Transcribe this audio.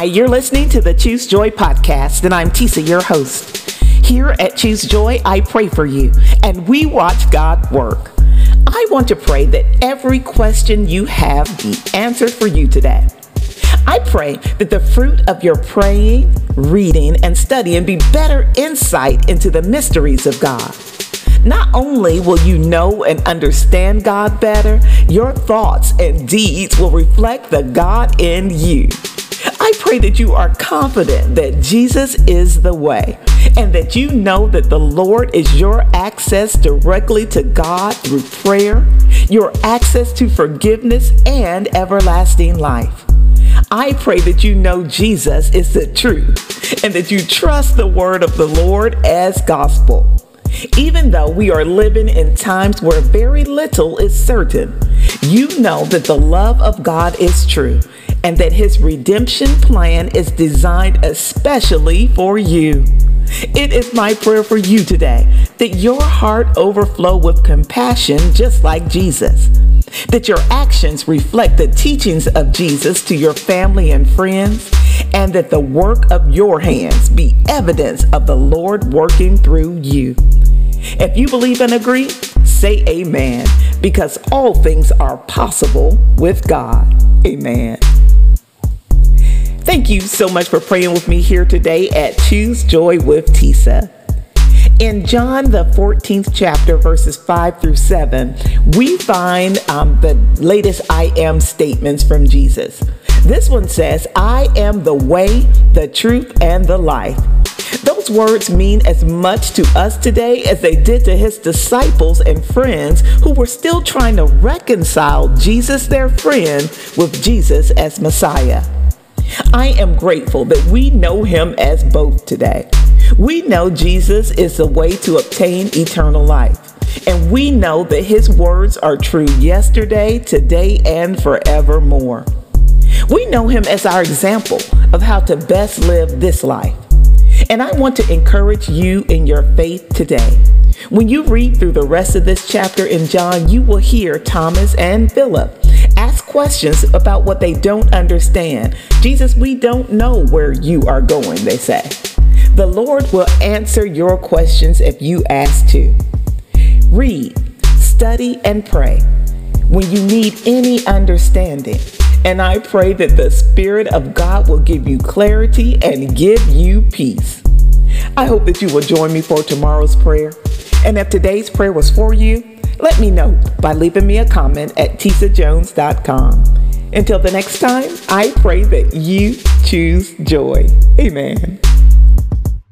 Hi, you're listening to the Choose Joy podcast, and I'm Tisa, your host. Here at Choose Joy, I pray for you, and we watch God work. I want to pray that every question you have be answered for you today. I pray that the fruit of your praying, reading, and studying be better insight into the mysteries of God. Not only will you know and understand God better, your thoughts and deeds will reflect the God in you. I pray that you are confident that Jesus is the way and that you know that the Lord is your access directly to God through prayer, your access to forgiveness and everlasting life. I pray that you know Jesus is the truth and that you trust the word of the Lord as gospel. Even though we are living in times where very little is certain, you know that the love of God is true and that his redemption plan is designed especially for you. It is my prayer for you today that your heart overflow with compassion just like Jesus. That your actions reflect the teachings of Jesus to your family and friends, and that the work of your hands be evidence of the Lord working through you. If you believe and agree, say amen, because all things are possible with God. Amen. You so much for praying with me here today at Choose Joy with Tisa. In John, the 14th chapter, verses 5 through 7, we find um, the latest I am statements from Jesus. This one says, I am the way, the truth, and the life. Those words mean as much to us today as they did to his disciples and friends who were still trying to reconcile Jesus, their friend, with Jesus as Messiah. I am grateful that we know him as both today. We know Jesus is the way to obtain eternal life. And we know that his words are true yesterday, today, and forevermore. We know him as our example of how to best live this life. And I want to encourage you in your faith today. When you read through the rest of this chapter in John, you will hear Thomas and Philip ask questions about what they don't understand. Jesus, we don't know where you are going, they say. The Lord will answer your questions if you ask to. Read, study, and pray when you need any understanding. And I pray that the Spirit of God will give you clarity and give you peace. I hope that you will join me for tomorrow's prayer. And if today's prayer was for you, let me know by leaving me a comment at tisajones.com. Until the next time, I pray that you choose joy. Amen.